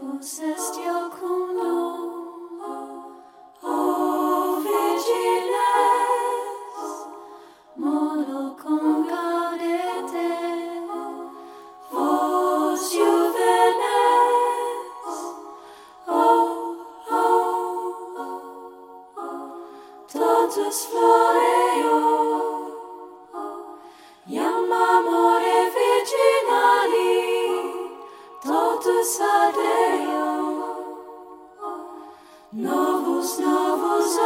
opus est iacundum, o oh, Virgines, modo congaudete, vos juvenes, oh, oh, o, o, o, totus floreo, iam amore Novus, novus